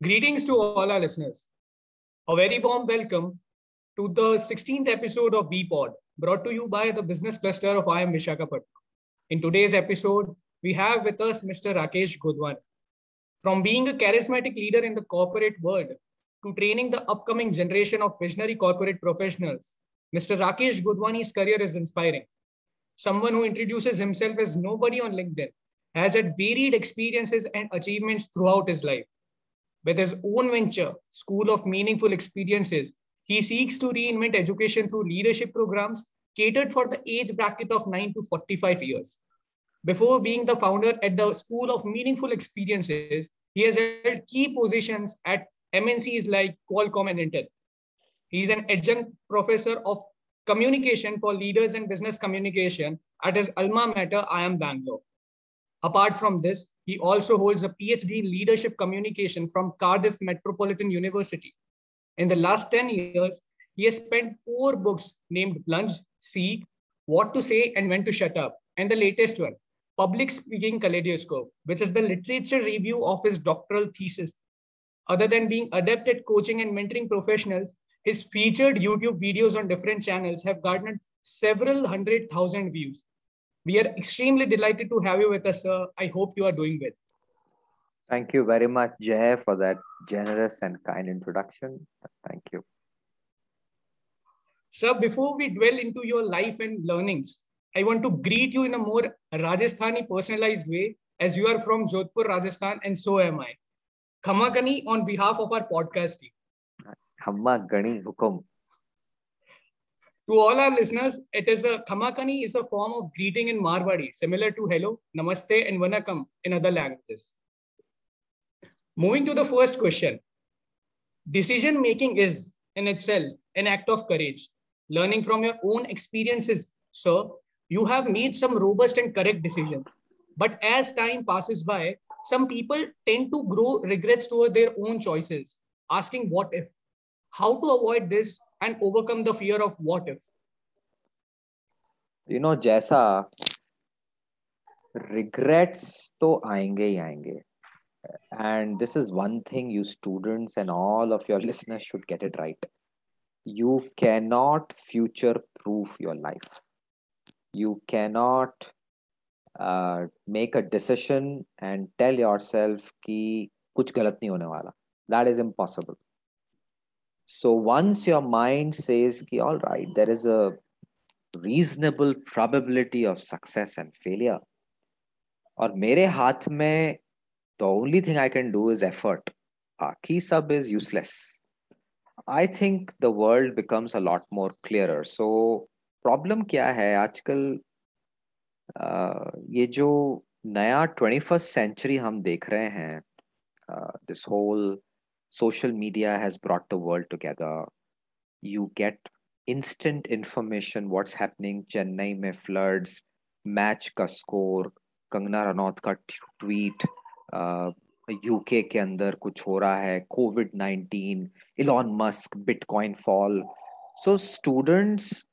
Greetings to all our listeners. A very warm welcome to the 16th episode of BPod, brought to you by the business cluster of IIM Visakhapatnam. In today's episode, we have with us Mr. Rakesh Godwani. From being a charismatic leader in the corporate world to training the upcoming generation of visionary corporate professionals, Mr. Rakesh Godwani's career is inspiring. Someone who introduces himself as nobody on LinkedIn has had varied experiences and achievements throughout his life. With his own venture, School of Meaningful Experiences, he seeks to reinvent education through leadership programs catered for the age bracket of 9 to 45 years. Before being the founder at the School of Meaningful Experiences, he has held key positions at MNCs like Qualcomm and Intel. He is an adjunct professor of communication for leaders and business communication at his alma mater, IIM Bangalore. Apart from this, he also holds a PhD in leadership communication from Cardiff Metropolitan University. In the last 10 years, he has spent four books named Plunge, See, What to Say and When to Shut Up, and the latest one, Public Speaking Kaleidoscope, which is the literature review of his doctoral thesis. Other than being adept at coaching and mentoring professionals, his featured YouTube videos on different channels have garnered several hundred thousand views. We are extremely delighted to have you with us, sir. I hope you are doing well. Thank you very much, Jay, for that generous and kind introduction. Thank you. Sir, before we dwell into your life and learnings, I want to greet you in a more Rajasthani personalized way, as you are from Jodhpur, Rajasthan, and so am I. Khamakani on behalf of our podcast team. Khamma Gani Hukum. To all our listeners, it is a Khamakani is a form of greeting in Marwadi, similar to hello, namaste, and vanakam in other languages. Moving to the first question. Decision making is in itself an act of courage. Learning from your own experiences, sir, you have made some robust and correct decisions. But as time passes by, some people tend to grow regrets toward their own choices, asking what if how to avoid this and overcome the fear of what if you know jaisa regrets to aayenge hi aayenge and this is one thing you students and all of your listeners should get it right you cannot future proof your life you cannot uh, make a decision and tell yourself कि कुछ गलत नहीं होने वाला that is impossible So once your mind says, ki, all right, there is a reasonable probability of success and failure, or mere haath mein, the only thing I can do is effort. Ki sab is useless. I think the world becomes a lot more clearer. So problem क्या है आजकल ये जो नया twenty first century हम देख रहे हैं this whole social media has brought the world together you get instant information what's happening chennai mein floods match ka score Kangana Ranaut का ट्वीट यूके के अंदर कुछ हो रहा है Covid nineteen Elon Musk bitcoin fall so students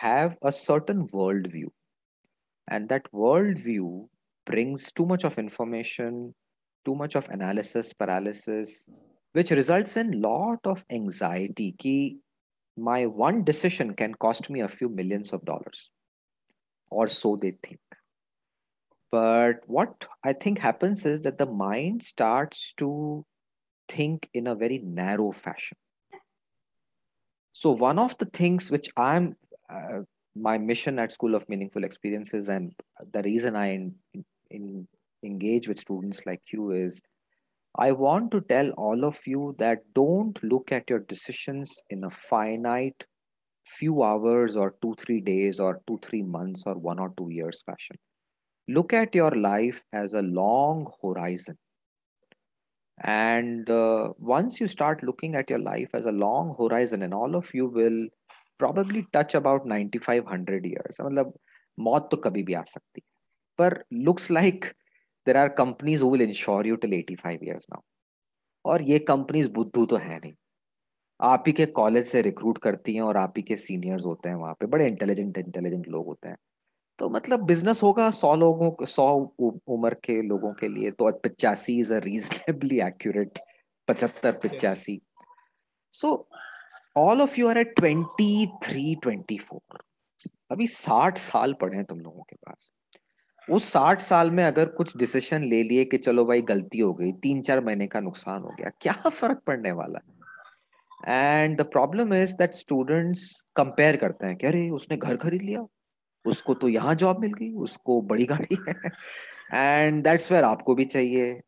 have a certain world view and that world view brings too much of information too much of analysis paralysis which results in lot of anxiety. Ki my one decision can cost me a few millions of dollars. Or so they think. But what i think happens is that the mind starts to think in a very narrow fashion. So one of the things which i'm uh, my mission at school of meaningful experiences and the reason i engage with students like you is I want to tell all of you that don't look at your decisions in a finite few hours or two, three days or two, three months or one or two years fashion. Look at your life as a long horizon. And uh, once you start looking at your life as a long horizon, and all of you will probably touch about 9500 years. मतलब मौत तो कभी भी आ सकती है पर looks like are companies who will insure you till 85 years now. और ये कंपनीज़ बुद्धू तो है नहीं। आप ही के कॉलेज से रिक्रूट करती हैं और आप ही के सीनियर्स होते हैं वहाँ पे। बड़े इंटेलिजेंट इंटेलिजेंट लोग होते हैं। तो मतलब बिज़नेस होगा सौ लोगों सौ उम्र के लोगों के लिए तो पचासी इज़ अ रीजनेबली एक्यूरेट पचहत्तर पिचासी। So all of you are at twenty three twenty four अभी साठ साल पड़े हैं तुम लोगों के पास। उस साठ साल में अगर कुछ डिसीज़न ले लिए कि चलो भाई गलती हो गई तीन चार महीने का नुकसान हो गया, क्या फ़र्क पड़ने वाला and the problem is that students compare करते हैं कि अरे, उसने घर खरीद लिया, उसको तो यहाँ जॉब मिल गई, उसको बड़ी गाड़ी है। एंड दैट्स वेयर आपको भी चाहिए।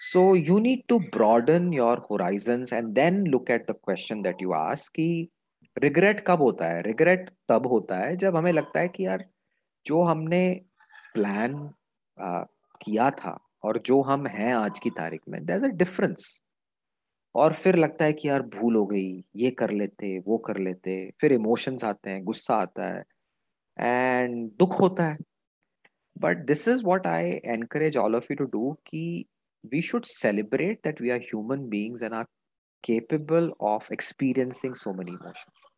So you need to broaden your horizon and then look at the question that you ask कि रिग्रेट कब होता है? रिग्रेट तब होता है जब हमें लगता है कि यार, जो हमने प्लान किया था और जो हम हैं आज की तारीख में देर अ डिफरेंस और फिर लगता है कि यार भूल हो गई, ये कर लेते, वो कर लेते, फिर इमोशंस आते हैं, गुस्सा आता है एंड दुख होता है. But this is what I encourage all of you to do कि we should celebrate that we are human beings and are capable of experiencing so many emotions.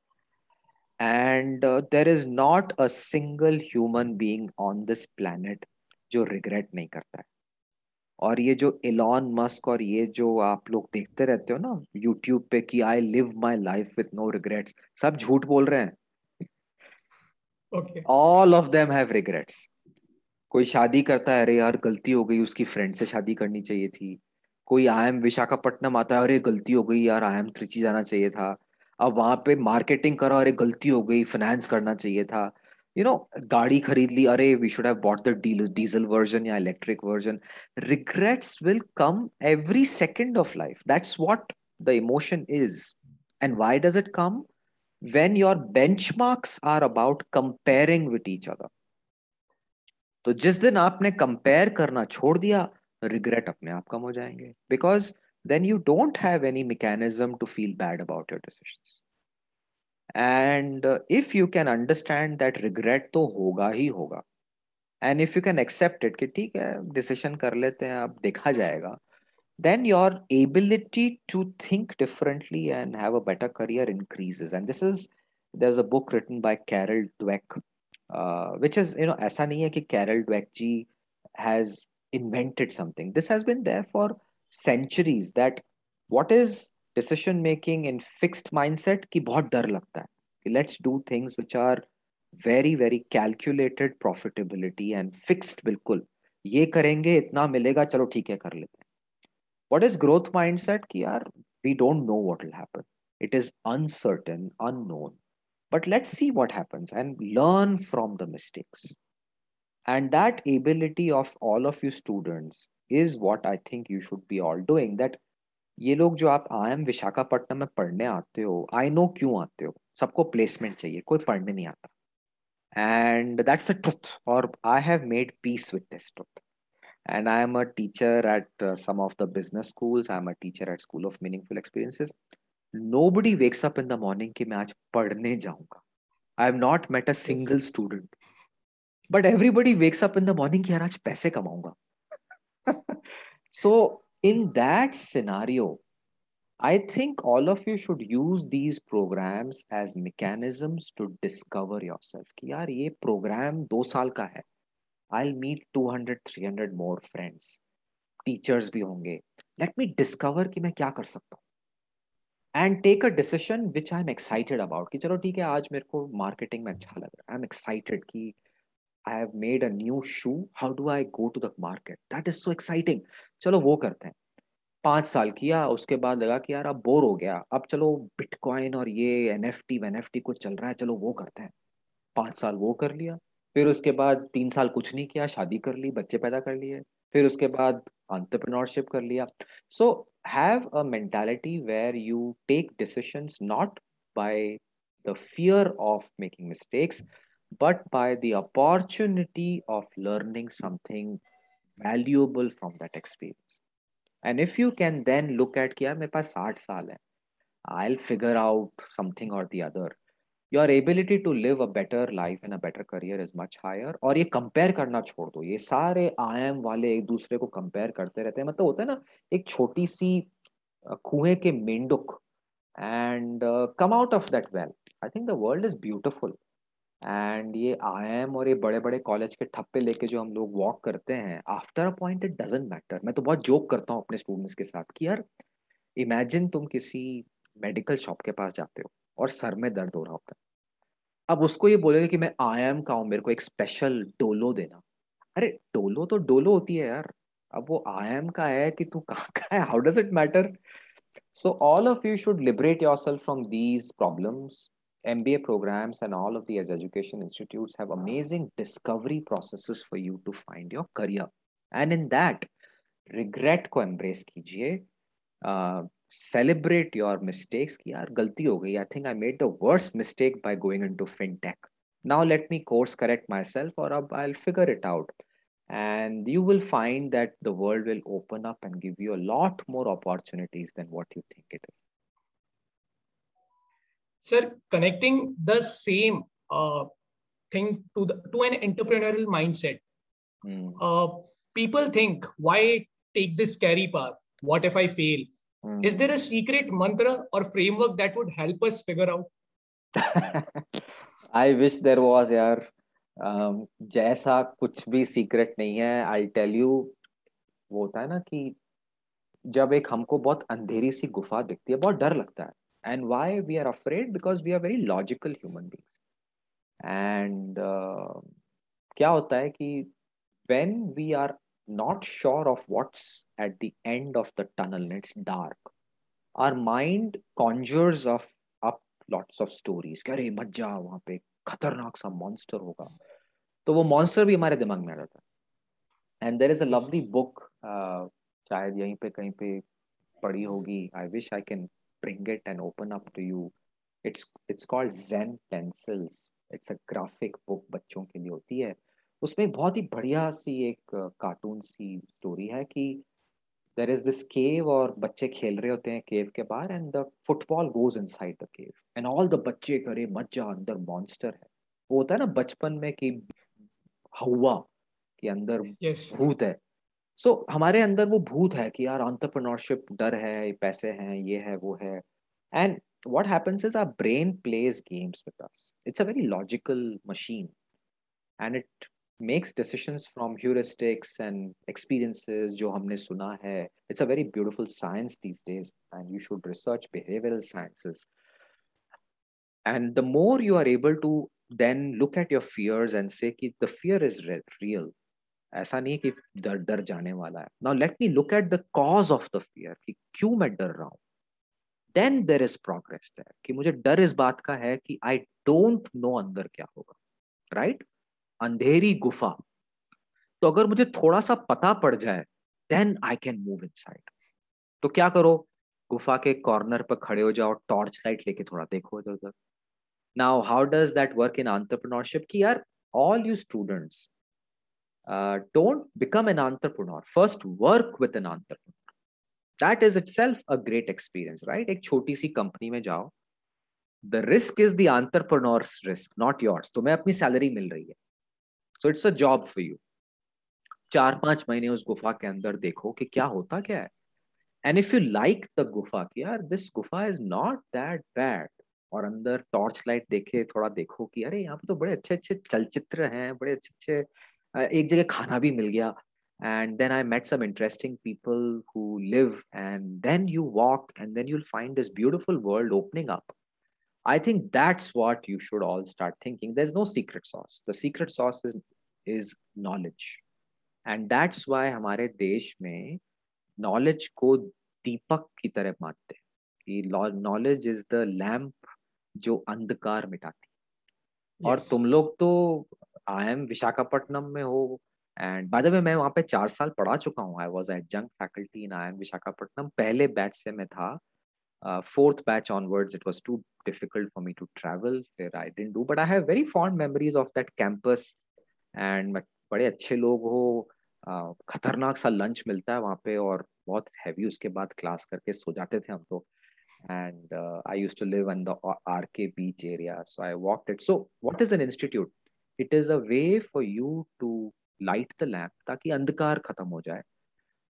And there is not not a single human being on this planet जो regret नहीं करता है। और ये जो Elon Musk और ये जो आप लोग देखते रहते हो ना यूट्यूब पे कि I live my life with no regrets सब झूठ बोल रहे हैं। All of them have regrets कोई शादी करता है अरे यार गलती हो गई उसकी फ्रेंड से शादी करनी चाहिए थी। कोई आई एम विशाखापट्टनम आता है अरे गलती हो गई यार आई एम त्रिची जाना चाहिए था। अब वहाँ पे मार्केटिंग करो अरे गलती हो गई फाइनेंस करना चाहिए था। यू नो गाड़ी खरीद ली, अरे we should have bought the diesel version या electric version regrets will come every second of life that's what the emotion is and why does it come when your benchmarks are about comparing with each other. तो जिस दिन आपने compare करना छोड़ दिया regret अपने आप कम हो जाएँगे। Because then you don't have any mechanism to feel bad about your decisions and if you can understand that regret तो होगा ही होगा and if you can accept it कि ठीक है डिसीजन कर लेते हैं अब देखा जाएगा then your ability to think differently and have a better career increases and this is there's a book written by carol dweck uh, which is you know aisa nahi hai ki carol dweck ji has invented something this has been there for centuries that what is decision making in fixed mindset ki bahut dar lagta let's do things which are very very calculated profitability and fixed bilkul. Ye karenge itna milega chalo theek hai what is growth mindset? Ki yaar we don't know what will happen. It is uncertain unknown. But let's see what happens and learn from the mistakes. And that ability of all of you students is what i think you should be all doing that ये लोग जो आप I am Visakhapatnam में पढ़ने आते हो I know क्यों आते हो सबको प्लेसमेंट चाहिए कोई पढ़ने नहीं आता एंड दैट्स द ट्रुथ और I have made peace with this truth and i am a teacher at uh, some of the business schools i am a teacher at school of meaningful experiences nobody wakes up in the morning ki main aaj padhne jaunga i have not met a single student but everybody wakes up in the morning ki yaar aaj paise kamaunga so in that scenario I think all of you should use these programs as mechanisms to discover yourself. कि यार ये program दो साल का है I'll meet 200, 300 more friends. Teachers भी होंगे let me discover कि मैं क्या कर सकता हूँ and take a decision which I am excited about कि चलो ठीक है आज मेरे को मार्केटिंग में अच्छा लग रहा है आई एम एक्साइटेड कि I have made a new shoe how do I go to the market that is so exciting चलो वो करते हैं। पाँच साल किया, उसके बाद लगा कि यार अब बोर हो गया। अब चलो बिटकॉइन और ये N F T when F T कुछ चल रहा है, चलो वो करते हैं। पाँच साल वो कर लिया। फिर उसके बाद तीन साल कुछ नहीं किया, शादी कर ली, बच्चे पैदा कर लिए। फिर उसके बाद entrepreneurship कर लिया। So have a mentality where you take decisions not by the fear of making mistakes but by the opportunity of learning something valuable from that experience. And if you can then look at यार मेरे पास साठ साल है, I'll figure out something or the other. Your ability to live a better life and a better career is much higher और ये compare करना छोड़ दो ये सारे आई एम वाले एक दूसरे को कंपेयर करते रहते हैं मतलब होता है ना, एक छोटी सी कुएँ के मेंढक and come out of that well I think the world is beautiful and ये आई एम और ये बड़े बड़े कॉलेज के ठप्पे लेके जो हम लोग वॉक करते हैं after a point it doesn't matter मैं तो बहुत जोक करता हूँ अपने स्टूडेंट्स के साथ कि यार इमेजिन तुम किसी मेडिकल शॉप के पास जाते हो और सर में दर्द हो रहा होता है। अब उसको ये बोलेगा कि मैं आई एम का हूँ, मेरे को एक स्पेशल डोलो देना। अरे, डोलो तो डोलो होती है यार। अब वो आई एम का है कि तू कहाँ का है? How does it matter so all of you should liberate yourself from these problems MBA programs and all of these education institutes have amazing discovery processes for you to find your career. And in that, regret को embrace कीजिए uh, celebrate your mistakes कि यार गलती हो गई I think I made the worst mistake by going into fintech. Now let me course correct myself or I'll figure it out. And you will find that the world will open up and give you a lot more opportunities than what you think it is. Sir, connecting the same uh, thing to the to an entrepreneurial mindset. Mm. Uh, people think, why take this scary path? What if I fail? Mm. Is there a secret mantra or framework that would help us figure out? I wish there was, यार. Um, जैसा कुछ भी secret नहीं है I tell you वो होता है ना कि जब एक हमको बहुत अंधेरी सी गुफा दिखती है बहुत डर लगता है and why we are afraid because we are very logical human beings and uh, क्या होता है कि when we are not sure of what's at the end of the tunnel and it's dark our mind conjures of up lots of stories कि अरे मत जा वहाँ पे खतरनाक सा मॉन्स्टर होगा तो वो मॉन्स्टर भी हमारे दिमाग में आ जाता है and there is a lovely book शायद यहीं पे कहीं पे पढ़ी होगी I wish I can bring it and open up to you. It's it's called zen pencils. It's a graphic book बच्चों के लिए होती है। उसमें बहुत ही बढ़िया सी एक कार्टून सी स्टोरी है कि देर इज़ दिस केव और बच्चे खेल रहे होते हैं केव के बाहर and the football goes inside the cave and all the बच्चे करे मज़ा अंदर मॉन्स्टर है। वो होता है ना बचपन में कि हवा के अंदर yes. भूत है। सो so, हमारे अंदर वो भूत है कि यार ऑन्टरप्रनोरशिप डर है पैसे हैं ये है वो है। And what happens is our brain plays games with us it's a very logical machine and it makes decision from heuristics and experiences जो हमने सुना है। It's a very beautiful science these days and you should research behavioural sciences and the more you are able to then look at your fears and say कि the fear is real ऐसा नहीं कि डर डर जाने वाला है। Now let me look at the cause of the fear कि क्यों मैं डर रहा हूँ? Then there is progress there कि मुझे डर इस बात का है कि आई डोंट नो अंदर क्या होगा राइट right? अंधेरी गुफा। तो अगर मुझे थोड़ा सा पता पड़ जाए then I can move in तो क्या करो? गुफा के कॉर्नर पर खड़े हो जाओ टॉर्च लाइट लेके थोड़ा देखो इधर उधर now how does that work in entrepreneurship कि यार all you students uh, don't become an entrepreneur first work with an entrepreneur that is itself a great experience right एक छोटी सी कंपनी में जाओ the risk is the entrepreneur's risk not yours तुम्हें अपनी salary मिल रही है so it's a job for you चार पाँच महीने उस गुफा के अंदर देखो कि क्या होता क्या है and if you like the गुफा कि यार दिस गुफा इज़ नॉट दैट बैड और अंदर टॉर्च लाइट देखे थोड़ा देखो कि अरे यहाँ पे तो बड़े अच्छे अच्छे चलचित्र हैं बड़े अच्छे अच्छे एक जगह खाना भी मिल गया and then i met some interesting people who live and then you walk and then you'll find this beautiful world opening up i think that's what you should all start thinking there's no secret sauce the secret sauce is is knowledge and that's why हमारे देश में knowledge को दीपक की तरह मानते हैं कि knowledge is the lamp जो अंधकार मिटाती yes. और तुम लोग तो आई एम विशाखापट्टनम में हो एंड बाय द वे मैं वहाँ पे चार साल पढ़ा चुका हूँ I was adjunct faculty in I M Visakhapatnam पहले बैच से मैं था fourth batch onwards it was too difficult for me to travel फिर I didn't do but I have very fond memories of that campus and बड़े अच्छे लोग हो uh, खतरनाक सा लंच मिलता है वहाँ पे और बहुत हैवी उसके बाद क्लास करके सो जाते थे हम तो and uh, I used to live in the RK beach area. So I walked it. So what is an institute? It is a way for you to light the lamp ताकि अंधकार खत्म हो जाए।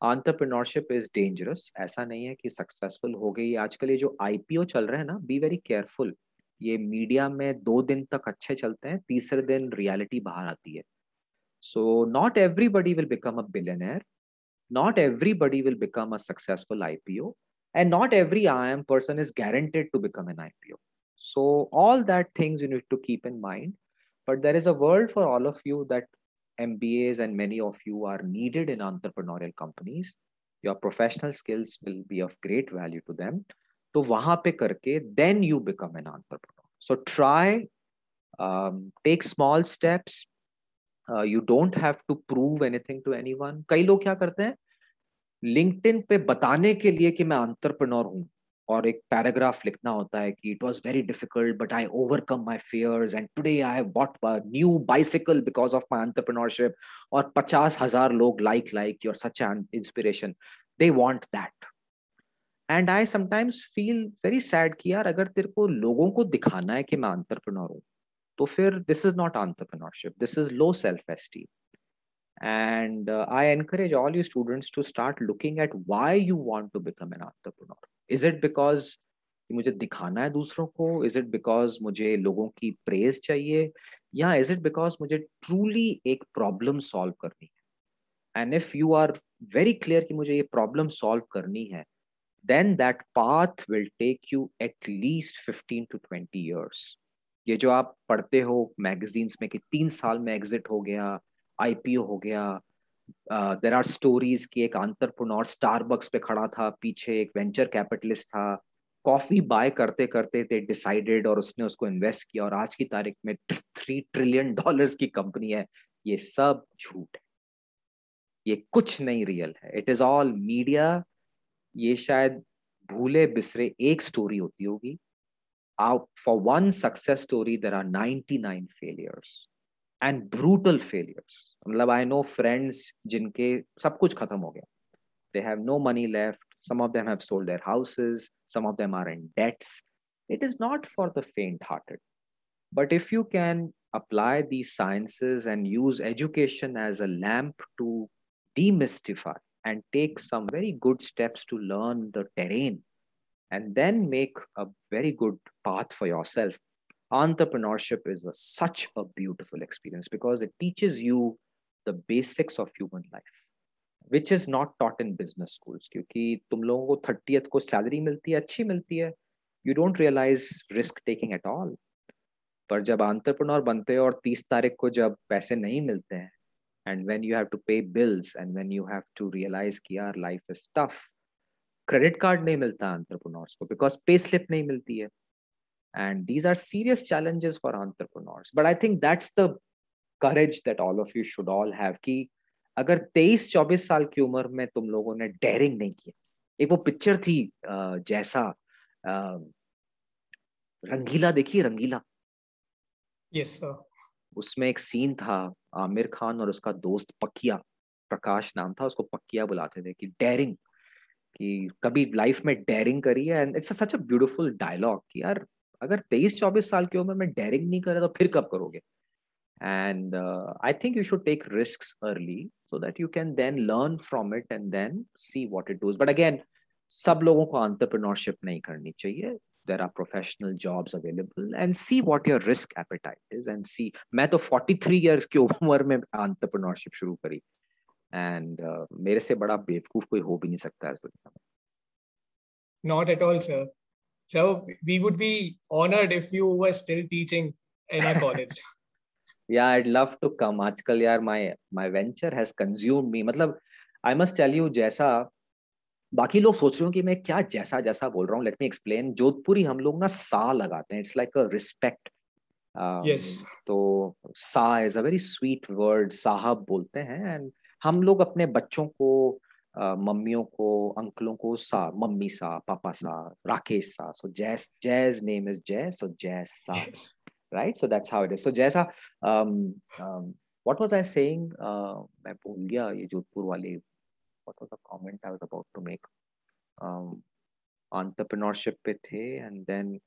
आंट्रप्रनोरशिप इज़ डेंजरस ऐसा नहीं है कि successful हो गई। आजकल ये जो आईपीओ चल रहे हैं ना बी वेरी केयरफुल ये मीडिया में दो दिन तक अच्छे चलते हैं तीसरे दिन रियलिटी बाहर आती है। So not everybody will become a billionaire not everybody will become a successful IPO, and not every IM person is guaranteed to become an IPO. So, all that things you need to keep in mind. But there is a world for all of you that MBAs and many of you are needed in entrepreneurial companies. Your professional skills will be of great value to them. So, वहाँ पे करके then you become an entrepreneur. So try, um, take small steps, you don't have to prove anything to anyone कई लोग क्या करते हैं LinkedIn पे बताने के लिए कि मैं अंतरप्रनोर हूँ और एक पैराग्राफ लिखना होता है कि it was very difficult but I overcome my fears and today I have bought new bicycle because of my entrepreneurship और पचास हज़ार लोग like like your such an inspiration they want that and I sometimes feel very sad कि यार, अगर तेरे को लोगों को दिखाना है कि मैं अंतरप्रनोर हूँ तो फिर this is not entrepreneurship. This is low self esteem and uh, i encourage all you students to start looking at why you want to become an entrepreneur. Is it because मुझे दिखाना है दूसरों को? इज़ इट बिकॉज़ मुझे लोगों की praise चाहिए? या इज़ इट बिकॉज़ मुझे ट्रूली एक प्रॉब्लम सॉल्व करनी है? And if you are very clear कि मुझे ये प्रॉब्लम सॉल्व करनी है then that path will take you at least fifteen to twenty years ये जो आप पढ़ते हो मैगजीन्स में कि तीन साल में एग्जिट हो गया आईपीओ हो गया। देर आर स्टोरीज की एक आंतरपुनौर स्टारबक्स पे खड़ा था, पीछे एक वेंचर कैपिटलिस्ट था। कॉफ़ी बाय करते करते थे डिसाइडेड और उसने उसको इन्वेस्ट किया और आज की तारीख में थ्री ट्रिलियन डॉलर्स की कंपनी है। ये सब झूठ है। ये कुछ नहीं रियल है। इट इज़ ऑल मीडिया ये शायद भूले बिसरे एक स्टोरी होती होगी। Out, for one success story there are 99 failures and brutal failures मतलब I know friends जिनके सब कुछ खत्म हो गया they have no money left some of them have sold their houses some of them are in debts it is not for the faint hearted but if you can apply these sciences and use education as a lamp to demystify and take some very good steps to learn the terrain and then make a very good path for yourself entrepreneurship is a, such a beautiful experience because it teaches you the basics of human life which is not taught in business schools क्योंकि तुम लोगों को thirtieth को salary मिलती है अच्छी मिलती है you don't realize risk taking at all पर जब आंतरप्रनोर बनते हो और तीस तारीख को जब पैसे नहीं मिलते हैं and when you have to pay bills and when you have to realize कि यार life is tough credit card नहीं मिलता एंटरप्रेन्योर्स को बिकॉज पे स्लिप नहीं मिलती है and these are serious challenges for entrepreneurs but I think that's the courage that all of you should all have कि अगर 23 24 साल की उम्र में तुम लोगों ने डेयरिंग नहीं किया। एक वो पिक्चर थी जैसा रंगीला देखिए रंगीला। यस yes, सर उसमें एक सीन था आमिर खान और उसका दोस्त पकिया प्रकाश नाम था उसको पकिया बुलाते थे कि डेयरिंग कि कभी लाइफ में डेयरिंग करी है and it's such a beautiful dialogue कि यार अगर तेईस चौबीस साल की उम्र में डेयरिंग नहीं करे तो फिर कब करोगे uh, i think you should take risks early so that you can then learn from it and then see what it does but again सब लोगों को entrepreneurship नहीं करनी चाहिए there are professional jobs available and see what your risk appetite is and see मैं तो 43 years की उम्र में entrepreneurship शुरू करी एंड uh, मेरे से बड़ा बेवकूफ़ कोई हो भी नहीं सकता इस दुनिया में not at all sir so we would be honored if you were still teaching in our college yeah i'd love to come आजकल यार my my venture has consumed me मतलब I must tell you जैसा बाकी लोग सोच रहे हो कि मैं क्या जैसा जैसा बोल रहा हूँ लेट मी एक्सप्लेन जोधपुरी हम लोग ना सा लगाते हैं इट्स लाइक अ रिस्पेक्ट तो सा is a very sweet word साहब बोलते हैं एंड हम लोग अपने बच्चों को मम्मियों को अंकलों को सा मम्मी सा पापा सा राकेश सा। सो जैस जैज नेम इज़ जय सो जैस सा। Right so that's how it is so जैसा व्हाट वाज आई सेइंग मैं भूल गया ये जोधपुर वाले what was the comment I was about to make entrepreneurship पे थे एंड देन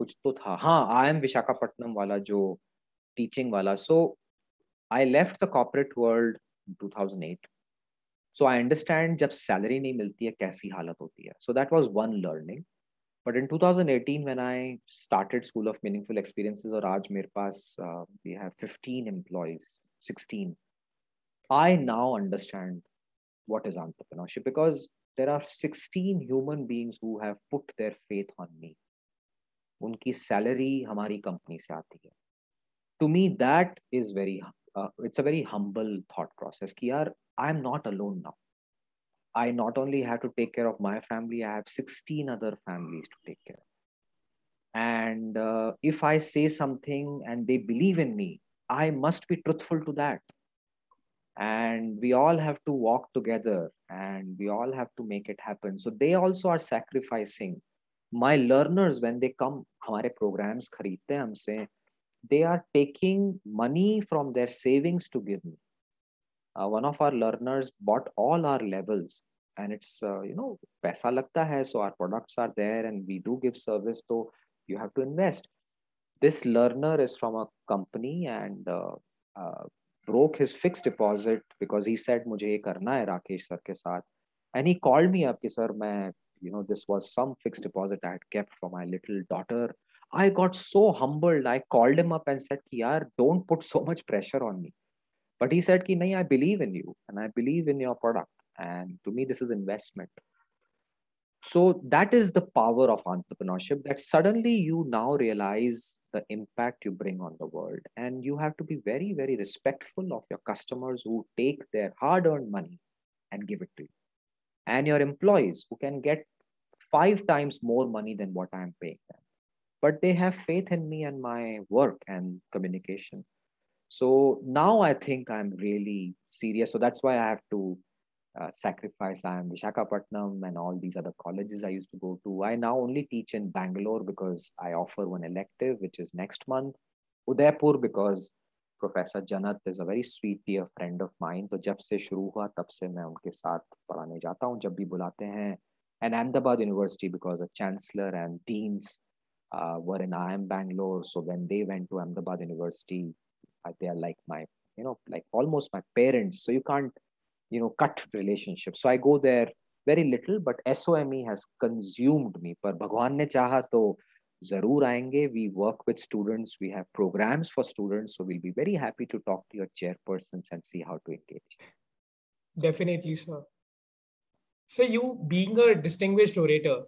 कुछ तो था। हाँ आई एम विशाखापट्टनम वाला जो टीचिंग वाला। So I left the corporate world 2008 so I understand जब सैलरी नहीं मिलती है, कैसी हालत होती है। So that was one learning but in two thousand eighteen when I started School of Meaningful Experiences और आज मेरे पास we have fifteen employees sixteen I now understand what is entrepreneurship because there are sixteen human beings who have put their faith on me उनकी salary हमारी company से आती है। To me that is very it's a very humble thought process कि यार I am not alone now I not only have to take care of my family, I have 16 other families to take care of. And uh, if I say something and they believe in me, I must be truthful to that. And we all have to walk together and we all have to make it happen. So they also are sacrificing. My learners, when they come, हमारे programs खरीदते हैं हमसे, they are taking money from their savings to give me uh, one of our learners bought all our levels. And it's uh, you know paisa lagta hai so our products are there and we do give service so you have to invest. This learner is from a company and uh, uh, broke his fixed deposit because he said mujhe ye karna hai rakesh sir ke sath and he called me up ki sir main you know this was some fixed deposit i had kept for my little daughter. I got so humbled i called him up and said ki yaar don't put so much pressure on me but he said, Ki, nahi, I believe in you and I believe in your product. And to me, this is investment. So that is the power of entrepreneurship that suddenly you now realize the impact you bring on the world. And you have to be very, very respectful of your customers who take their hard earned money and give it to you. And your employees who can get five times more money than what I'm paying them. But they have faith in me and my work and communication. So now I think I'm really serious. So that's why I have to uh, sacrifice. I'm Vishakhapatnam and all these other colleges I used to go to. I now only teach in Bangalore because I offer one elective, which is next month. Udaipur because Professor Janat is a very sweet dear friend of mine. तो जब से शुरू हुआ तब से मैं उनके साथ पढ़ाने जाता हूँ जब भी बुलाते हैं. And Ahmedabad University because the chancellor and deans uh, were in IIM Bangalore. So when they went to Ahmedabad University, uh, they are like my you know like almost my parents. So you can't you know cut relationships so i go there very little but some has consumed me. par bhagwan ne chaha to zarur aayenge we work with students. We have programs for students. So we'll be very happy to talk to your chairpersons and see how to engage. Definitely sir. So you being a distinguished orator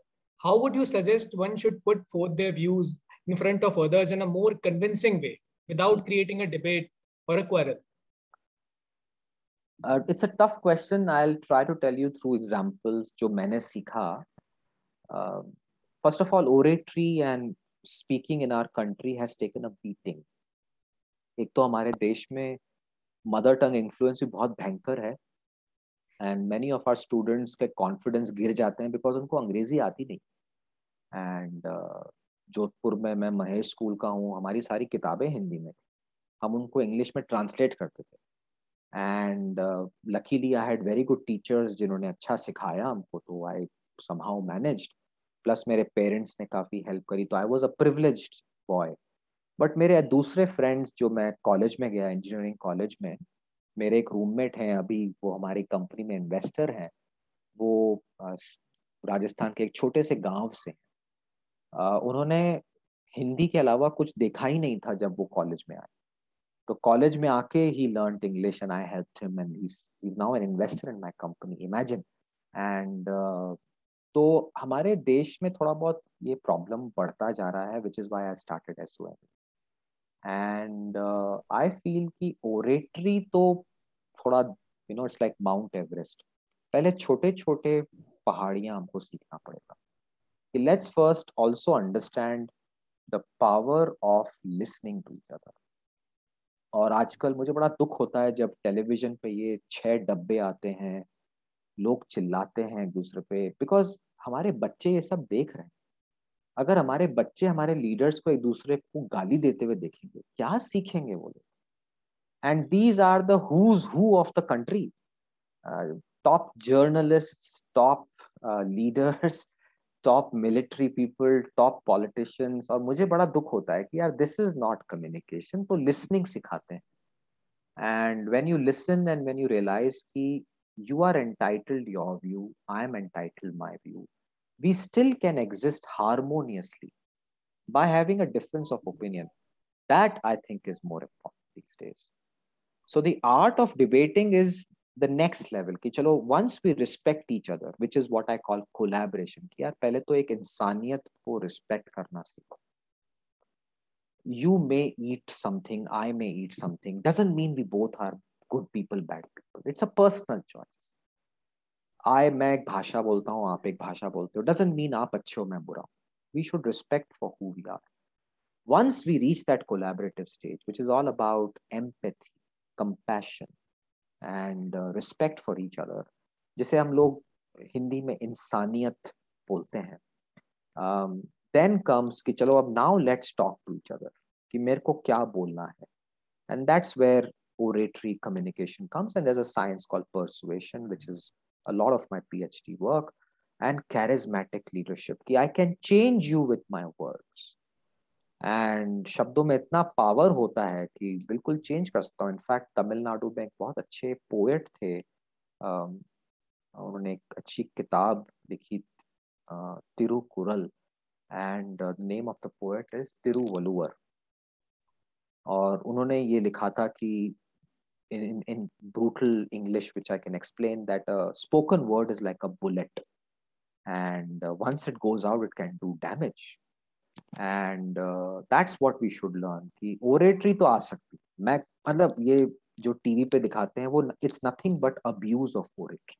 how would you suggest one should put forth their views in front of others in a more convincing way? Without creating a debate or a quarrel? Uh, it's a tough question. I'll try to tell you through examples जो मैंने सीखा. Uh, first of all, oratory and speaking in our country has taken a beating. एक तो हमारे देश में mother tongue influence भी बहुत भयंकर है and many of our students के कॉन्फिडेंस गिर जाते हैं बिकॉज़ उनको अंग्रेज़ी आती नहीं एंड जोधपुर में मैं महेश स्कूल का हूँ, हमारी सारी किताबें हिंदी में। थी हम उनको इंग्लिश में ट्रांसलेट करते थे। And luckily I had very good teachers जिन्होंने अच्छा सिखाया हमको तो आई समहाउ मैनेज प्लस मेरे पेरेंट्स ने काफ़ी हेल्प करी तो I was a privilege boy but मेरे दूसरे फ्रेंड्स जो मैं कॉलेज में गया इंजीनियरिंग कॉलेज में, मेरे एक रूममेट हैं, अभी वो हमारी कंपनी में इन्वेस्टर हैं। वो राजस्थान के एक छोटे से गाँव से उन्होंने हिंदी के अलावा कुछ देखा ही नहीं था जब वो कॉलेज में आए। तो कॉलेज में आके ही learn English and I help him and is now an investor in my company imagine and तो हमारे देश में थोड़ा बहुत ये प्रॉब्लम बढ़ता जा रहा है which is why I started S O and I feel कि ओरेटरी तो थोड़ा you know it's like Mount Everest पहले छोटे छोटे पहाड़ियाँ हमको सीखना पड़ेगा। Let's first also understand the power of listening to each other. और आजकल मुझे बड़ा दुख होता है जब टेलीविज़न पे ये छह डब्बे आते हैं, लोग चिल्लाते हैं एक दूसरे पे बिकॉज़ हमारे बच्चे ये सब देख रहे हैं। अगर हमारे बच्चे हमारे लीडर्स को एक दूसरे को गाली देते हुए देखेंगे, क्या सीखेंगे वो लोग? And these are the who's who of the country top journalist top leaders top military people top politicians और मुझे बड़ा दुख होता है कि यार दिस इज़ नॉट कम्युनिकेशन तो लिसनिंग सिखाते हैं। And when you listen and when you realise की you are entitled your view I am entitled my view we still can exist harmoniously by having a difference of opinion that I think is more important so the art of debating is the next level कि चलो once we respect each other which is what I call collaboration कि यार पहले तो एक इंसानियत को respect करना सीखो you may eat something I may eat something doesn't mean we both are good people bad people it's a personal choice I मैं एक भाषा बोलता हूँ आप एक भाषा बोलते हो doesn't mean आप अच्छे हो मैं बुरा we should respect for who we are once we reach that collaborative stage which is all about empathy compassion and uh, respect for each other जिसे हम लोग हिंदी में इंसानियत बोलते हैं um, then comes कि चलो अब now let's talk to each other कि मेरे को क्या बोलना है and that's where oratory communication comes and there's a science called persuasion which is a lot of my phd work and charismatic leadership कि I can change you with my words and शब्दों में इतना power होता है कि बिल्कुल change कर सकता हूँ। इनफैक्ट तमिलनाडु में एक बहुत अच्छे पोएट थे। उन्होंने एक अच्छी किताब लिखी Thirukkural. And name of the poet is Thiruvalluvar और उन्होंने ये लिखा था कि brutal english which i can explain that a spoken word is like a bullet and uh, once it goes out it can do damage and that's what we should learn कि oratory तो आ सकती मैं मतलब ये जो TV पे दिखाते हैं, वो it's nothing but abuse of oratory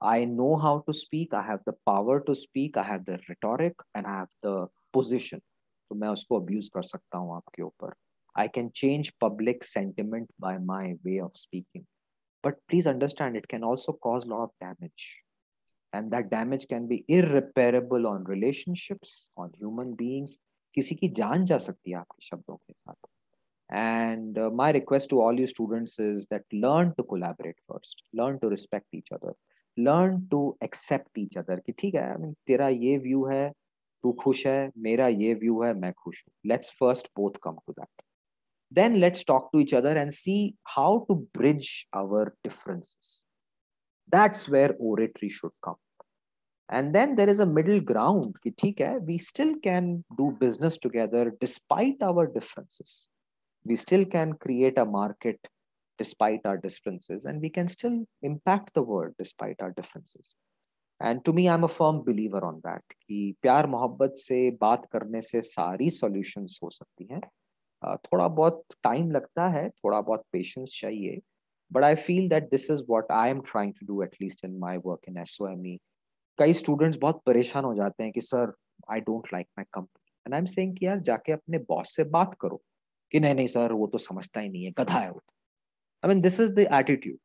I know how to speak I have the power to speak I have the rhetoric and I have the position तो मैं उसको अब्यूज कर सकता हूँ आपके ऊपर। I can change public sentiment by my way of speaking but please understand it can also cause a of damage and that damage can be irreparable on relationships on human beings किसी की जान जा सकती है आपके शब्दों के साथ and uh, my request to all you students is that learn to collaborate first learn to respect each other learn to accept each other कि ठीक है I mean, तेरा ये व्यू है तू खुश है मेरा ये व्यू है मैं खुश हूँ let's first both come to that then let's talk to each other and see how to bridge our differences that's where oratory should come and then there is a middle ground ki, hai, we still can do business together despite our differences we still can create a market despite our differences and we can still impact the world despite our differences and to me i'm a firm believer on that कि प्यार मोहब्बत से बात करने से सारी solutions हो सकती हैं थोड़ा बहुत टाइम लगता है थोड़ा बहुत पेशेंस चाहिए but i feel that this is what i am trying to do, at least in my work in SOME कई स्टूडेंट्स बहुत परेशान हो जाते हैं कि, sir I don't like my company and I am saying कि, यार, जाके अपने बॉस से बात करो कि नहीं नहीं, सर, वो तो समझता ही नहीं है, गधा है वो I mean this is the attitude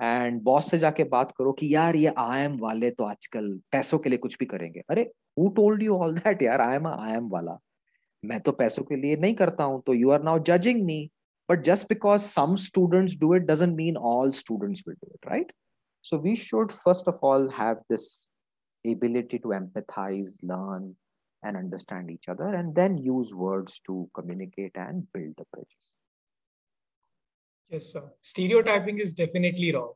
and boss से जाके बात करो कि, यार, ये आई एम वाले तो आजकल पैसों के लिए कुछ भी करेंगे. अरे who told you all that यार आई एम आई एम वाला। मैं तो पैसों के लिए नहीं करता हूँ तो you are now judging me But just because some students do it doesn't mean all students will do it, right? So we should first of all have this ability to empathize, learn, and understand each other, and then use words to communicate and build the bridges. Yes, sir. Stereotyping is definitely wrong.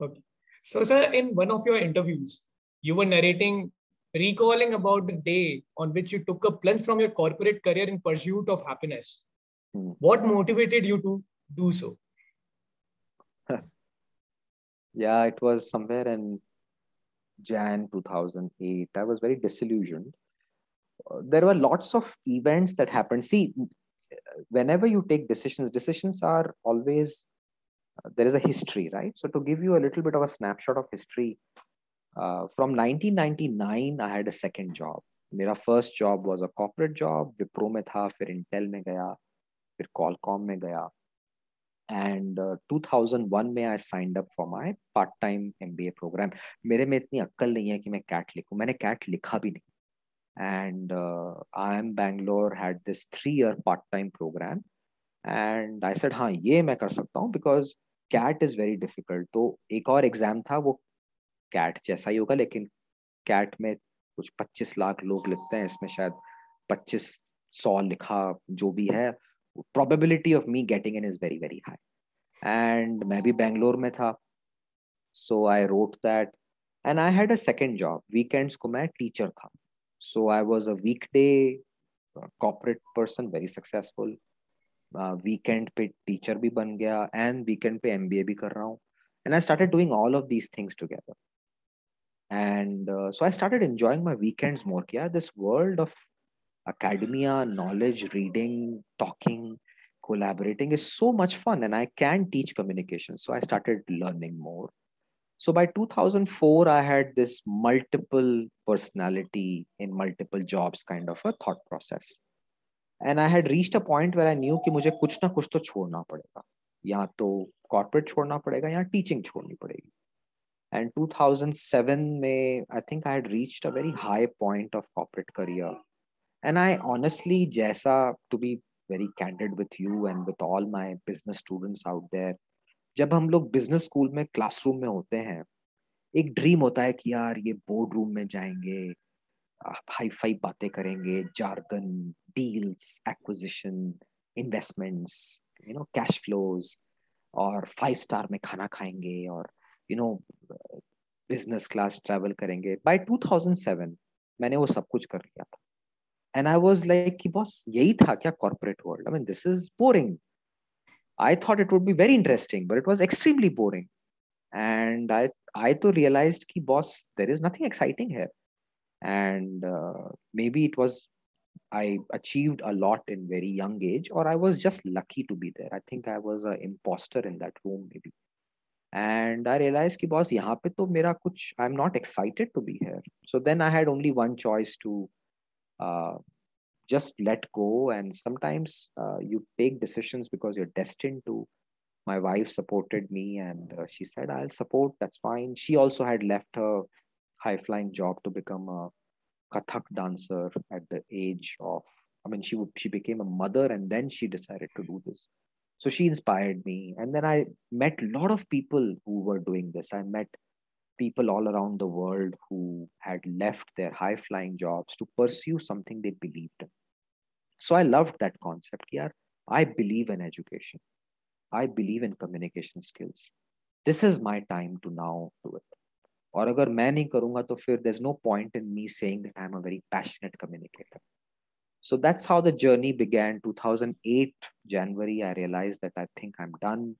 Okay. So, sir, in one of your interviews, you were narrating, recalling about the day on which you took a plunge from your corporate career in pursuit of happiness Hmm. What motivated you to do so? Yeah, it was somewhere in Jan 2008. I was very disillusioned. Uh, there were lots of events that happened. See, whenever you take decisions, decisions are always, uh, there is a history, right? So, to give you a little bit of a snapshot of history, uh, from 1999, I had a second job. मेरा first job was a corporate job. Wipro में था फिर Intel में गया फिर Qualcomm में गया। And uh, 2001 में I signed up for my part time MBA programme मेरे में इतनी अक्ल नहीं है कि मैं कैट लिखूं। मैंने कैट लिखा भी नहीं। And I am Bangalore had this three year part time programme and I said हाँ ये मैं कर सकता हूँ because CAT is very difficult तो एक और एग्ज़ाम था वो कैट जैसा ही होगा लेकिन कैट में कुछ 25 लाख लोग लिखते हैं। इसमें शायद 25 सौ लिखा जो भी है। probability of me getting in is very very high and मैं भी बैंगलोर में था so I wrote that and I had a second job weekends को मैं टीचर था so I was a weekday corporate person very successful weekend पे teacher भी बन गया एंड वीकेंड पे एम भी कर रहा हूँ and I started doing all of these things together and uh, so i started enjoying my weekends more yeah this world of academia knowledge reading talking collaborating is so much fun and i can teach communication so i started learning more so by 2004 i had this multiple personality in multiple jobs kind of a thought process and i had reached a point where i knew कि मुझे कुछ ना कुछ तो छोड़ना पड़ेगा या तो कॉर्पोरेट छोड़ना पड़ेगा या टीचिंग छोड़नी पड़ेगी and 2007 may i think i had reached a very high point of corporate career and i honestly, jaisa, to be very candid with you and with all my business students out there, जब हम लोग business school में classroom में होते हैं, एक dream होता है कि यार ये बोर्ड रूम में जाएँगे हाई फाई बातें करेंगे jargon deals acquisition investments you know cash flows और फाइव स्टार में खाना खाएँगे और you know business class travel करेंगे. बाय 2007 मैंने वो सब कुछ कर लिया था। एंड आई वाज लाइक कि बॉस यही था क्या corporate world I mean this is boring I thought it would be very interesting but it was extremely boring and I I तो रियलाइज्ड कि boss there is nothing exciting here and uh, maybe it was i achieved a lot in very young age or i was just lucky to be there i think i was an imposter in that room maybe and i realized ki boss yahan pe to mera kuch i'm not excited to be here so then i had only one choice to uh, just let go. And sometimes uh, you take decisions because you're destined to. My wife supported me and uh, she said i'll support. That's fine. She also had left her high flying job to become a kathak dancer at the age of i mean she she became a mother and then she decided to do this. So she inspired me. And then i met a lot of people who were doing this. I met people all around the world who had left their high flying jobs to pursue something they believed in so i loved that concept here i believe in education i believe in communication skills this is my time to now do it और अगर मैं नहीं करूंगा तो फिर there's no point in me saying that I'm a very passionate communicator so that's how the journey began 2008 january i realized that i think i'm done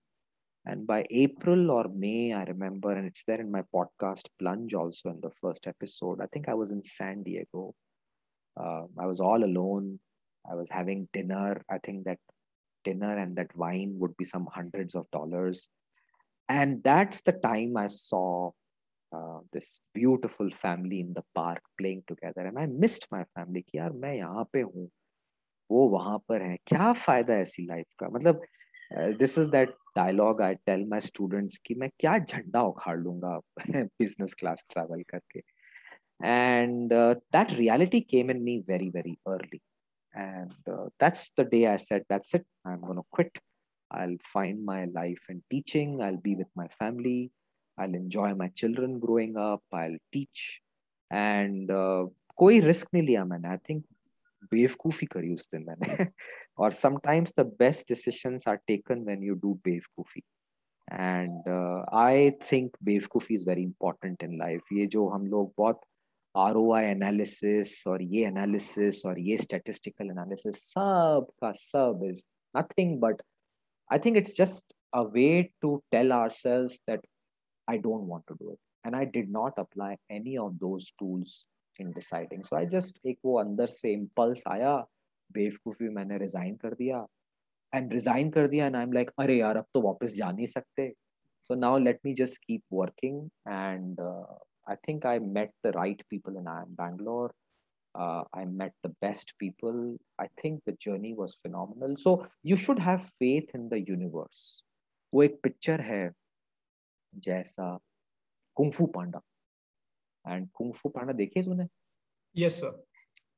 and by april or may i remember and it's there in my podcast plunge also in the first episode i think i was in san diego uh, i was all alone i was having dinner i think that dinner and that wine would be some hundreds of dollars and that's the time i saw uh, this beautiful family in the park playing together and I missed my family कि यार मैं यहाँ पे हूँ वो वहां पर है क्या फायदा है ऐसी लाइफ का मतलब this is that dialogue I tell my students कि मैं क्या झंडा उखाड़ लूँगा बिज़नेस क्लास ट्रेवल करके। And that reality came in me very very early and that's the day I said that's it I am gonna quit I find my life and teaching I be with my family I enjoy my children growing up I teach and कोई risk नहीं लिया मैंने. आई think बेवकूफ़ी करी उस दिन मैंने। और sometimes the best decisions are taken when you do बेवकूफ़ी। एंड आई थिंक बेवकूफ़ी is very important in life ये जो हम लोग बहुत आर ओ आई एनालिसिस और ये एनालिसिस और ये स्टेटिस्टिकल एनालिसिस सब का सब is nothing but I think it's just a to tell ourselves that I don't want to do it. And I did not apply any of those tools in deciding so I just एक वो अंदर से impulse आया, बेवकूफ़ी मैंने resign कर दिया। And resign कर दिया एंड आई एम लाइक अरे यार, अब तो वापस जा नहीं सकते। So now let me just keep working and I think I met the right people in I am Bangalore I met the best people I think the journey was final so you should have faith in the universe वो एक picture है, जैसा Kung Fu Panda and Kung Fu Panda देखे तूने? Yes sir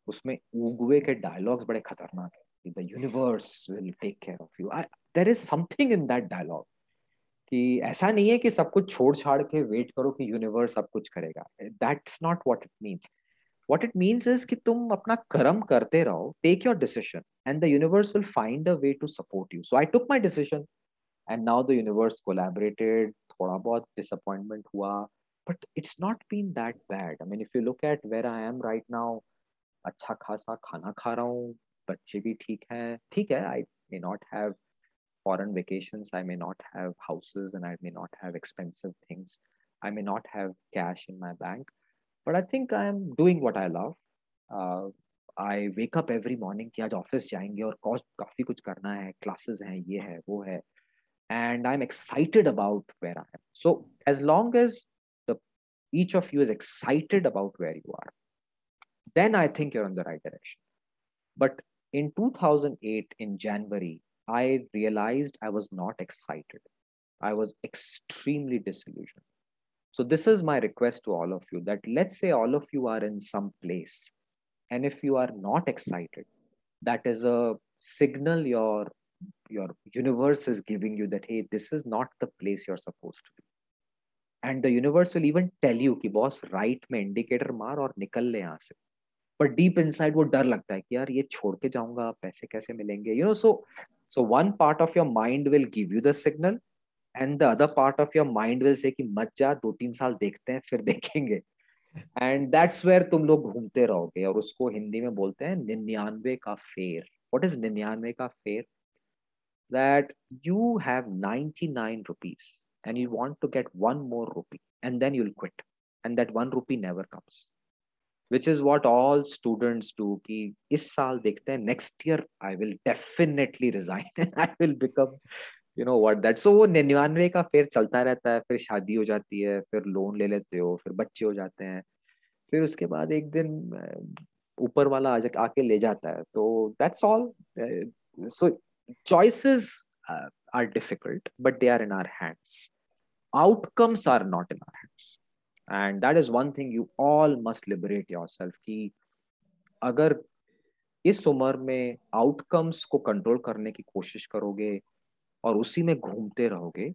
उसमें उगवे के dialogues बड़े खतरनाक है। The universe will take care of you there is something in that dialogue कि ऐसा नहीं है कि सब कुछ छोड़ छाड़ के वेट करो कि यूनिवर्स सब कुछ करेगा। That's not what it means what it means is कि तुम अपना कर्म करते रहो take your decision and the universe will find a way to support you. So i took my decision and now the universe collaborated थोड़ा बहुत disappointment हुआ but it's not been that bad i mean if you look at where i am right now अच्छा खासा खाना खा रहा हूँ बच्चे भी ठीक हैं ठीक है I may not have foreign vacations i may not have houses and i may not have expensive things i may not have cash in my bank but i think i am doing what i love uh, i wake up every morning कि आज office जाएंगे और cost काफी कुछ करना है classes हैं ये है वो है and i'm excited about where i am so as long as the each of you is excited about where you are then i think you're in the right direction. But in 2008 in january i realized i was not excited. I was extremely disillusioned. So this is my request to all of you that let's say all of you are in some place and if you are not excited that is a signal your your universe is giving you that hey this is not the place you're supposed to be and the universe will even tell you कि boss right में indicator मार और निकल ले यहाँ से। पर deep in वो डर लगता है कि यार ये छोड़ के जाऊँगा, पैसे कैसे मिलेंगे? You know so so one part of your mind will give you the signal and the other part of your mind will say कि मत जा दो तीन साल देखते हैं, फिर देखेंगे। एंड दैट्स वेयर तुम लोग घूमते रहोगे और उसको हिंदी में बोलते हैं निन्यानवे का फेर। वॉट इज़ निन्यानवे का फेर? That you have ninety nine rupees and you want to get one more rupee and then you'll quit and that one rupee never comes which is what all students do कि इस साल देखते हैं next year I will definitely resign and I will become you know what that so वो निन्यानवे का फिर चलता रहता है फिर शादी हो जाती है फिर लोन ले लेते हो फिर बच्चे हो जाते हैं फिर उसके बाद एक दिन ऊपर वाला आके ले जाता है तो that's all so choices uh, are difficult, but they are in our hands. Outcomes are not in our hands. And that is one thing you all must liberate yourself कि अगर इस उम्र में आउटकम्स को कंट्रोल करने की कोशिश करोगे और उसी में घूमते रहोगे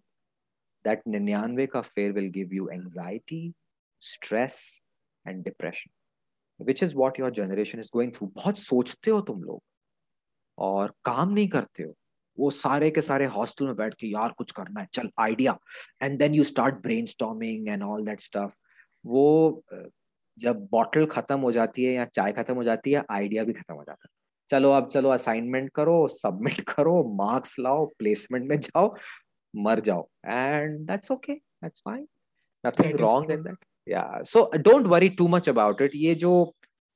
दैट निन्यानवे का fair will give you anxiety stress and depression which is what your generation is going through बहुत सोचते हो तुम लोग और काम नहीं करते हो वो सारे के सारे हॉस्टल में बैठ के यार कुछ करना है चल idea and then you start brainstorming and all that stuff वो जब बॉटल खत्म हो जाती है या चाय खत्म हो जाती है आइडिया भी खत्म हो जाता है। चलो अब चलो असाइनमेंट करो सबमिट करो मार्क्स लाओ प्लेसमेंट में जाओ मर जाओ। And that's okay that's fine nothing wrong in that या so don't worry too much about it ये जो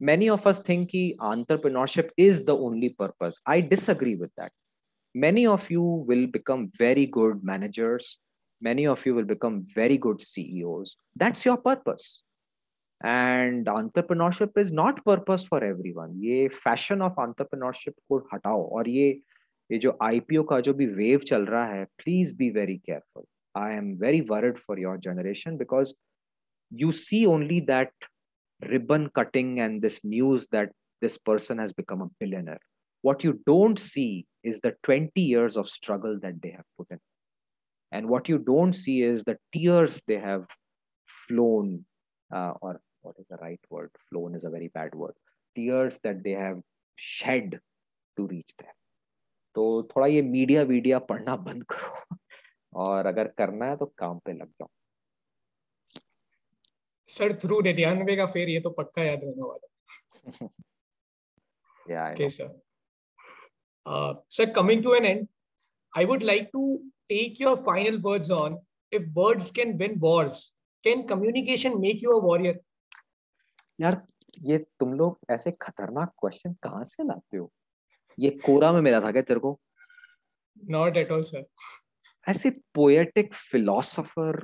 many of us think that entrepreneurship is the only purpose. I disagree with that. Many of you will become very good managers. Many of you will become very good CEOs. That's your purpose. And entrepreneurship is not purpose for everyone. ये fashion of entrepreneurship को हटाओ और ये ये जो IPO का जो भी wave चल रहा है, please be very careful. I am very worried for your generation because you see only that ribbon cutting and this news that this person has become a billionaire. What you don't see is the 20 years of struggle that they have put in. And what you don't see is the tears they have flown, uh, or what is the right word? Flown is a very bad word. Tears that they have shed to reach there. तो थोड़ा ये media video पढ़ना बंद करो और अगर करना है तो काम पे लग जाओ सर थ्रू निन्यानवे का फेर ये तो पक्का याद रहने वाला yeah okay sir uh, sir coming to an end i would like to take your final words on if words can win wars can communication make you a warrior यार ये तुम लोग ऐसे खतरनाक क्वेश्चन कहाँ से लाते हो ये कोरा में मिला था क्या तेरे को नॉट एट ऑल सर ऐसे poetic philosopher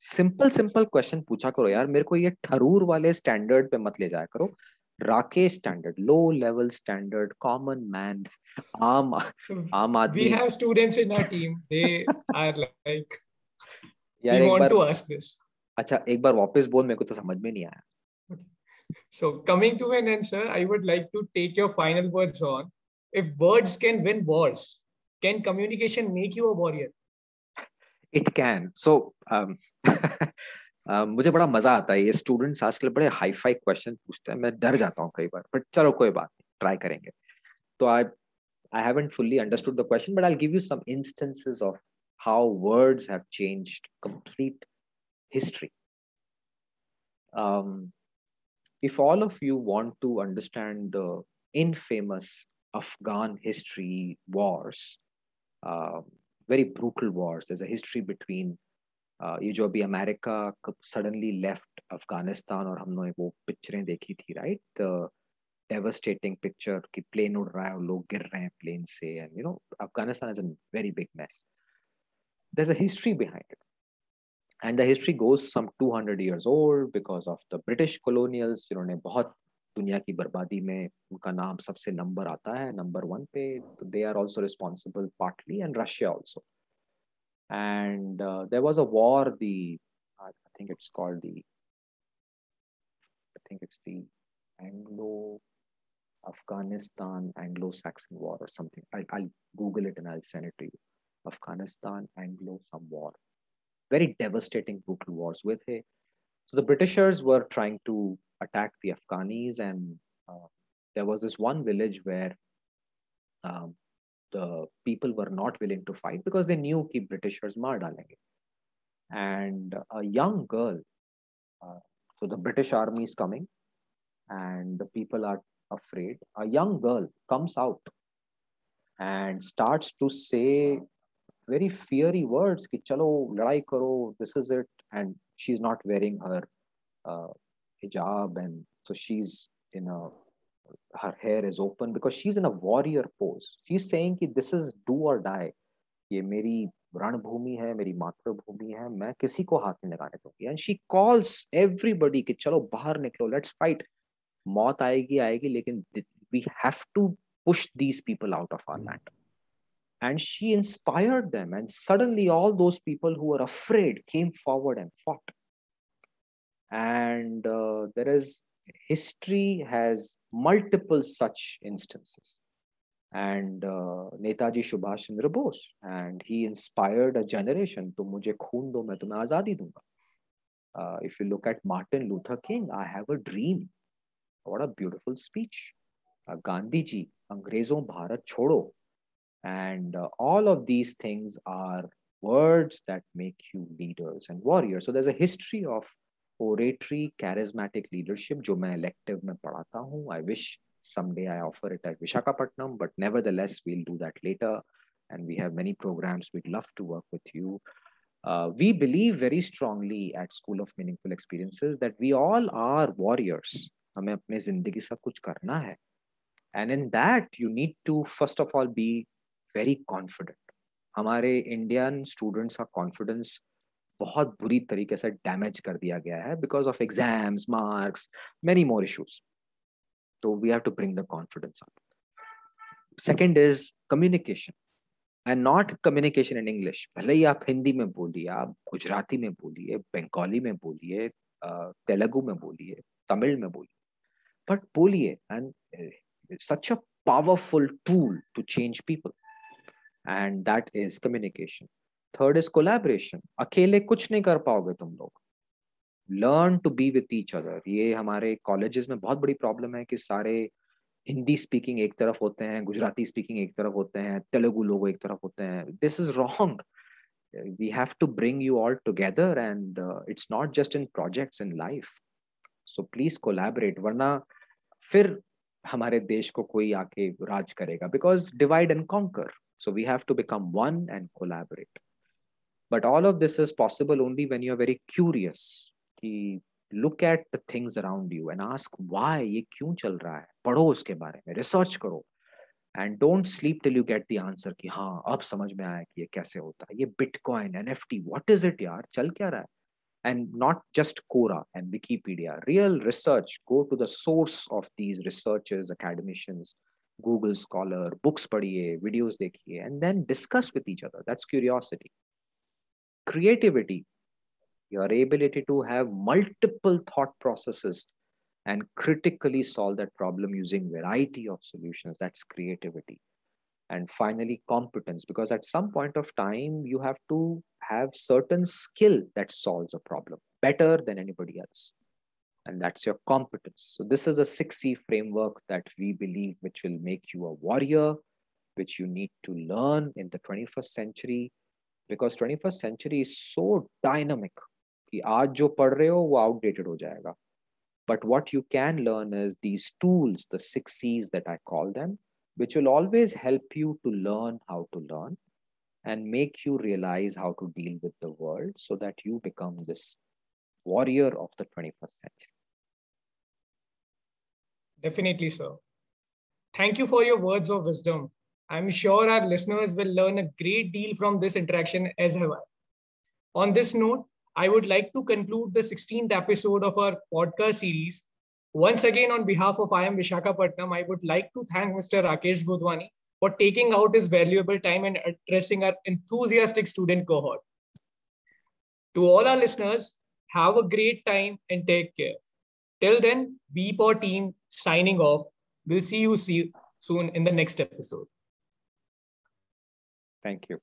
simple simple question पूछा करो यार मेरे को ये ठरूर वाले स्टैंडर्ड पे मत ले जाया करो Rakesh standard low level standard common man आम आम आदमी we have students in our team they are like यार एक बार टू अच्छा एक बार वापस बोल मेरे को तो समझ में नहीं आया so coming to an answer i would like to take your final words on if words can win wars can communication make you a warrior it can मुझे बड़ा मज़ा आता है ये स्टूडेंट्स आजकल बड़े हाई फाई क्वेश्चन पूछते हैं मैं डर जाता हूँ कई बार बट चलो कोई बात नहीं ट्राई करेंगे तो आई haven't fully understood the question, but I'll give you some instances of how words have changed complete history. um, if all of you want to understand the infamous Afghan history wars, uh, very brutal wars, there's a history between uh, ये जो अभी America suddenly left Afghanistan और हमने वो पिक्चरें देखी थी, right? The devastating picture कि प्लेन उड़ रहा है और लोग गिर रहे हैं प्लेन से and, you know, Afghanistan is a very big mess. There's a history behind it. And the history goes some 200 years old because of the british colonials, जिन्होंने बहुत दुनिया की बर्बादी में उनका नाम सबसे नंबर आता है नंबर वन पे। तो they are also responsible partly and Russia also and uh, there was a war the i think it's called the i think it's the anglo afghanistan anglo-saxon war or something. I, i'll google it and i'll send it to you. Afghanistan anglo some war. Very devastating brutal wars with it. So the britishers were trying to attack the afghanis and uh, there was this one village where um, the people were not willing to fight because they knew that Britishers maar dalenge. And a young girl, uh, so the British army is coming and the people are afraid. A young girl comes out and starts to say very fiery words ki chalo ladai karo, this is it. And she's not wearing her uh, hijab and so she's in a her hair is open because she's in a warrior pose. She's saying कि this is do or die. ये मेरी रणभूमि है मेरी मातृभूमि है मैं किसी को हाथ नहीं लगाने दूंगी एंड शी कॉल्स एवरीबडी कि चलो बाहर निकलो लेट्स फाइट मौत आएगी आएगी लेकिन we have to push these people out of our land and she inspired them and suddenly all those people who were afraid came forward and fought and uh, there is history has multiple such instances. And uh, Netaji Subhash Chandra Bose, and he inspired a generation. to mujhe khoon do, main azadi dunga. Uh, if you look at Martin Luther King, I have a dream. What a beautiful speech. Uh, Gandhi ji, Angrezon Bharat Chodo. And uh, all of these things are words that make you leaders and warriors. So there's a history of oratory charismatic leadership जो मैं elective में पढ़ाता हूँ I wish someday I offer it at Vishakhapatnam but nevertheless we'll do that later and we have many programs we'd love to work with you uh, we believe very strongly at School of Meaningful Experiences that we all are warriors हमें अपने ज़िंदगी से कुछ करना है and in that you need to first of all be very confident हमारे Indian students का confidence बहुत बुरी तरीके से डैमेज कर दिया गया है because of exams marks many more issues तो we have to bring the confidence up second is communication and not communication in English भले ही आप हिंदी में बोलिए, आप गुजराती में बोलिए, बंगाली में बोलिए तेलुगु में बोलिए, तमिल में बोलिए बट बोलिए and such a powerful tool to change people and that is communication third is collaboration अकेले कुछ नहीं कर पाओगे तुम लोग। Learn to be with each other ये हमारे कॉलेज में बहुत बड़ी प्रॉब्लम है कि सारे हिंदी स्पीकिंग एक तरफ़ होते हैं, गुजराती स्पीकिंग एक तरफ़ होते हैं, तेलुगु लोग एक तरफ़ होते हैं। This is wrong we have to bring you all together and it's not just in project in life so please collaborate वरना फिर हमारे देश को कोई आके राज करेगा। Because divide and conquer so we have to become one and collaborate but all of this is possible only when you're very curious कि look at the things around you and ask why ये क्यों चल रहा है पढ़ो उसके बारे में रिसर्च करो and don't sleep till you get the answer कि हाँ अब समझ में आया कि ये कैसे होता है ये bitcoin NFT what is it यार चल क्या रहा है and not just Quora and Wikipedia. Real research, go to the source of these researchers, academicians, Google Scholar, books padhiye, videos dekhiye, and then discuss with each other. That's curiosity creativity, your ability to have multiple thought processes and critically solve that problem using variety of solutions that's creativity. And finally competence because at some point of time you have to have certain skill that solves a problem better than anybody else. And that's your competence. So this is a 6c framework that we believe which will make you a warrior which you need to learn in the 21st century Because twenty first century is so dynamic कि आज जो पढ़ रहे हो वो outdated हो जाएगा But what you can learn is these tools, the six C's that I call them, which will always help you to learn how to learn and make you realize how to deal with the world so that you become this warrior of the 21st century. Definitely, sir. Thank you for your words of wisdom. I'm sure our listeners will learn a great deal from this interaction as have I. On this note, I would like to conclude the 16th episode of our podcast series. Once again, on behalf of IIM Visakhapatnam, I would like to thank Mr. Rakesh Godwani for taking out his valuable time and addressing our enthusiastic student cohort. To all our listeners, have a great time and take care. Till then, VPOD team signing off. We'll see you soon in the next episode. Thank you.